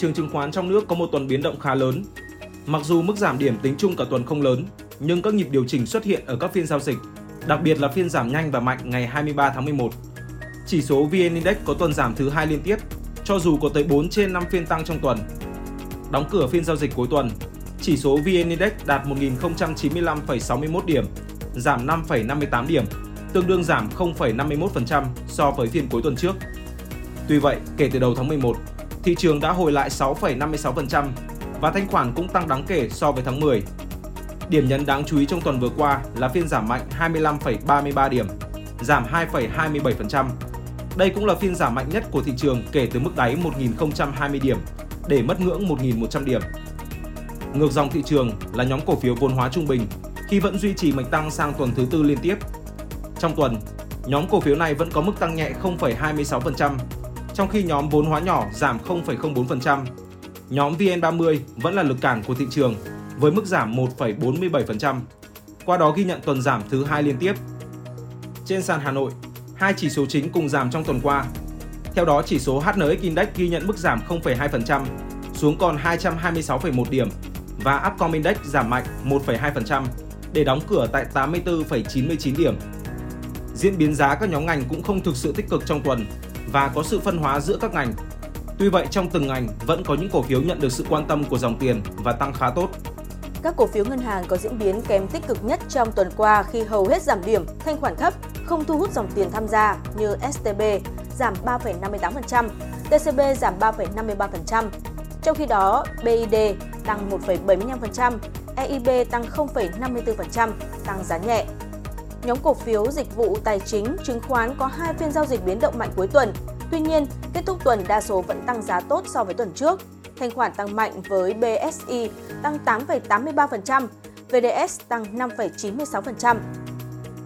Trường chứng khoán trong nước có một tuần biến động khá lớn. Mặc dù mức giảm điểm tính chung cả tuần không lớn, nhưng các nhịp điều chỉnh xuất hiện ở các phiên giao dịch, đặc biệt là phiên giảm nhanh và mạnh ngày 23 tháng 11. Chỉ số VN Index có tuần giảm thứ hai liên tiếp, cho dù có tới 4 trên 5 phiên tăng trong tuần. Đóng cửa phiên giao dịch cuối tuần, chỉ số VN Index đạt 1.095,61 điểm, giảm 5,58 điểm, tương đương giảm 0,51% so với phiên cuối tuần trước. Tuy vậy, kể từ đầu tháng 11, thị trường đã hồi lại 6,56% và thanh khoản cũng tăng đáng kể so với tháng 10. Điểm nhấn đáng chú ý trong tuần vừa qua là phiên giảm mạnh 25,33 điểm, giảm 2,27%. Đây cũng là phiên giảm mạnh nhất của thị trường kể từ mức đáy 1.020 điểm để mất ngưỡng 1.100 điểm. Ngược dòng thị trường là nhóm cổ phiếu vốn hóa trung bình khi vẫn duy trì mạch tăng sang tuần thứ tư liên tiếp. Trong tuần, nhóm cổ phiếu này vẫn có mức tăng nhẹ 0,26% trong khi nhóm vốn hóa nhỏ giảm 0,04%. Nhóm VN30 vẫn là lực cản của thị trường với mức giảm 1,47%, qua đó ghi nhận tuần giảm thứ hai liên tiếp. Trên sàn Hà Nội, hai chỉ số chính cùng giảm trong tuần qua. Theo đó, chỉ số HNX Index ghi nhận mức giảm 0,2% xuống còn 226,1 điểm và Upcom Index giảm mạnh 1,2% để đóng cửa tại 84,99 điểm. Diễn biến giá các nhóm ngành cũng không thực sự tích cực trong tuần và có sự phân hóa giữa các ngành. Tuy vậy trong từng ngành vẫn có những cổ phiếu nhận được sự quan tâm của dòng tiền và tăng khá tốt. Các cổ phiếu ngân hàng có diễn biến kém tích cực nhất trong tuần qua khi hầu hết giảm điểm, thanh khoản thấp, không thu hút dòng tiền tham gia như STB giảm 3,58%, TCB giảm 3,53%. Trong khi đó, BID tăng 1,75%, EIB tăng 0,54%, tăng giá nhẹ. Nhóm cổ phiếu dịch vụ tài chính, chứng khoán có hai phiên giao dịch biến động mạnh cuối tuần. Tuy nhiên, kết thúc tuần đa số vẫn tăng giá tốt so với tuần trước. Thanh khoản tăng mạnh với BSI tăng 8,83%, VDS tăng 5,96%.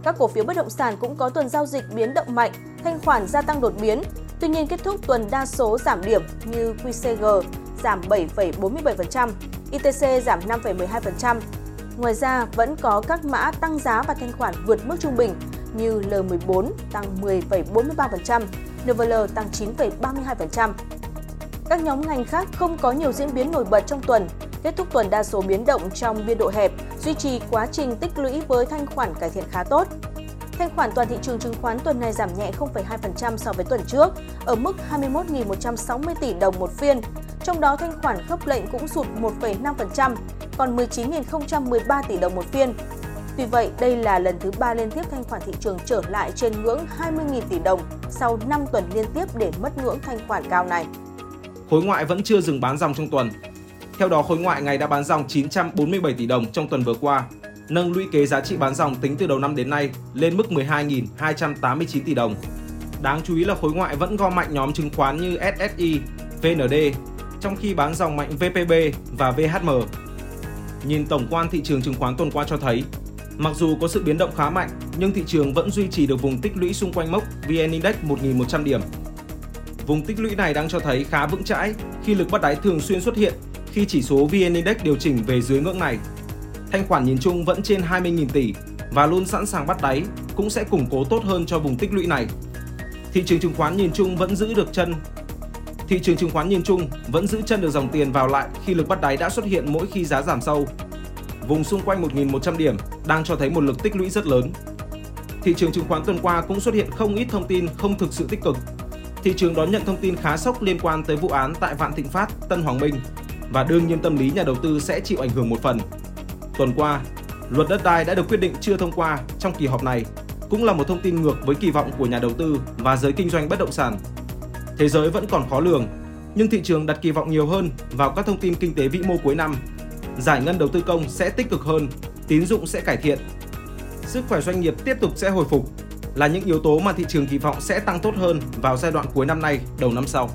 Các cổ phiếu bất động sản cũng có tuần giao dịch biến động mạnh, thanh khoản gia tăng đột biến. Tuy nhiên kết thúc tuần đa số giảm điểm như QCG giảm 7,47%, ITC giảm 5,12%, Ngoài ra, vẫn có các mã tăng giá và thanh khoản vượt mức trung bình như L14 tăng 10,43%, NVL tăng 9,32%. Các nhóm ngành khác không có nhiều diễn biến nổi bật trong tuần, kết thúc tuần đa số biến động trong biên độ hẹp, duy trì quá trình tích lũy với thanh khoản cải thiện khá tốt. Thanh khoản toàn thị trường chứng khoán tuần này giảm nhẹ 0,2% so với tuần trước, ở mức 21.160 tỷ đồng một phiên. Trong đó thanh khoản khớp lệnh cũng sụt 1,5%, còn 19.013 tỷ đồng một phiên. Tuy vậy, đây là lần thứ ba liên tiếp thanh khoản thị trường trở lại trên ngưỡng 20.000 tỷ đồng sau 5 tuần liên tiếp để mất ngưỡng thanh khoản cao này. Khối ngoại vẫn chưa dừng bán dòng trong tuần. Theo đó, khối ngoại ngày đã bán dòng 947 tỷ đồng trong tuần vừa qua, nâng lũy kế giá trị bán dòng tính từ đầu năm đến nay lên mức 12.289 tỷ đồng. Đáng chú ý là khối ngoại vẫn gom mạnh nhóm chứng khoán như SSI, VND, trong khi bán dòng mạnh VPB và VHM Nhìn tổng quan thị trường chứng khoán tuần qua cho thấy, mặc dù có sự biến động khá mạnh, nhưng thị trường vẫn duy trì được vùng tích lũy xung quanh mốc VN Index 1.100 điểm. Vùng tích lũy này đang cho thấy khá vững chãi khi lực bắt đáy thường xuyên xuất hiện khi chỉ số VN Index điều chỉnh về dưới ngưỡng này. Thanh khoản nhìn chung vẫn trên 20.000 tỷ và luôn sẵn sàng bắt đáy cũng sẽ củng cố tốt hơn cho vùng tích lũy này. Thị trường chứng khoán nhìn chung vẫn giữ được chân thị trường chứng khoán nhìn chung vẫn giữ chân được dòng tiền vào lại khi lực bắt đáy đã xuất hiện mỗi khi giá giảm sâu. Vùng xung quanh 1.100 điểm đang cho thấy một lực tích lũy rất lớn. Thị trường chứng khoán tuần qua cũng xuất hiện không ít thông tin không thực sự tích cực. Thị trường đón nhận thông tin khá sốc liên quan tới vụ án tại Vạn Thịnh Phát, Tân Hoàng Minh và đương nhiên tâm lý nhà đầu tư sẽ chịu ảnh hưởng một phần. Tuần qua, luật đất đai đã được quyết định chưa thông qua trong kỳ họp này cũng là một thông tin ngược với kỳ vọng của nhà đầu tư và giới kinh doanh bất động sản Thế giới vẫn còn khó lường, nhưng thị trường đặt kỳ vọng nhiều hơn vào các thông tin kinh tế vĩ mô cuối năm. Giải ngân đầu tư công sẽ tích cực hơn, tín dụng sẽ cải thiện. Sức khỏe doanh nghiệp tiếp tục sẽ hồi phục là những yếu tố mà thị trường kỳ vọng sẽ tăng tốt hơn vào giai đoạn cuối năm nay, đầu năm sau.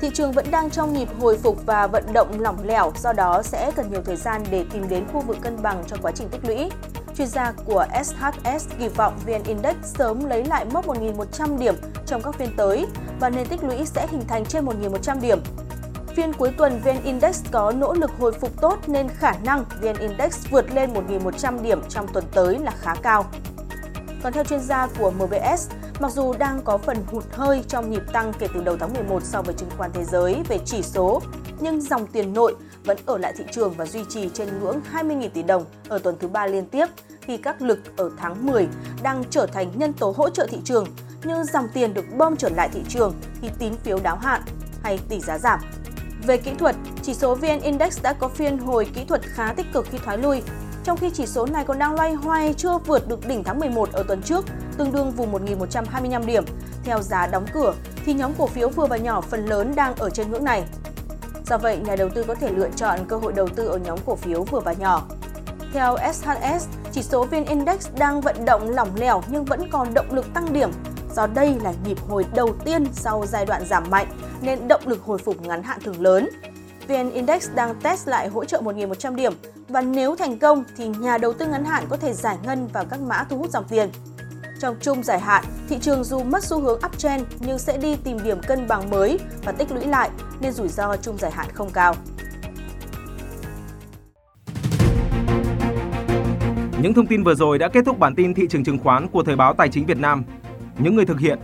Thị trường vẫn đang trong nhịp hồi phục và vận động lỏng lẻo, do đó sẽ cần nhiều thời gian để tìm đến khu vực cân bằng trong quá trình tích lũy. Chuyên gia của SHS kỳ vọng VN Index sớm lấy lại mốc 1.100 điểm trong các phiên tới và nền tích lũy sẽ hình thành trên 1.100 điểm. Phiên cuối tuần VN Index có nỗ lực hồi phục tốt nên khả năng VN Index vượt lên 1.100 điểm trong tuần tới là khá cao. Còn theo chuyên gia của MBS, mặc dù đang có phần hụt hơi trong nhịp tăng kể từ đầu tháng 11 so với chứng khoán thế giới về chỉ số, nhưng dòng tiền nội vẫn ở lại thị trường và duy trì trên ngưỡng 20.000 tỷ đồng ở tuần thứ ba liên tiếp khi các lực ở tháng 10 đang trở thành nhân tố hỗ trợ thị trường như dòng tiền được bơm trở lại thị trường khi tín phiếu đáo hạn hay tỷ giá giảm. Về kỹ thuật, chỉ số VN Index đã có phiên hồi kỹ thuật khá tích cực khi thoái lui, trong khi chỉ số này còn đang loay hoay chưa vượt được đỉnh tháng 11 ở tuần trước, tương đương vùng 1.125 điểm. Theo giá đóng cửa, thì nhóm cổ phiếu vừa và nhỏ phần lớn đang ở trên ngưỡng này. Do vậy, nhà đầu tư có thể lựa chọn cơ hội đầu tư ở nhóm cổ phiếu vừa và nhỏ. Theo SHS, chỉ số VN Index đang vận động lỏng lẻo nhưng vẫn còn động lực tăng điểm. Do đây là nhịp hồi đầu tiên sau giai đoạn giảm mạnh nên động lực hồi phục ngắn hạn thường lớn. VN Index đang test lại hỗ trợ 1.100 điểm và nếu thành công thì nhà đầu tư ngắn hạn có thể giải ngân vào các mã thu hút dòng tiền. Trong chung dài hạn, thị trường dù mất xu hướng uptrend nhưng sẽ đi tìm điểm cân bằng mới và tích lũy lại nên rủi ro chung dài hạn không cao. Những thông tin vừa rồi đã kết thúc bản tin thị trường chứng khoán của Thời báo Tài chính Việt Nam. Những người thực hiện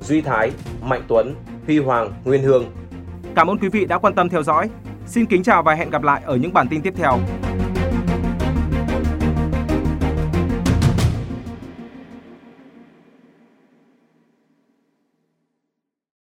Duy Thái, Mạnh Tuấn, Huy Hoàng, Nguyên Hương. Cảm ơn quý vị đã quan tâm theo dõi. Xin kính chào và hẹn gặp lại ở những bản tin tiếp theo.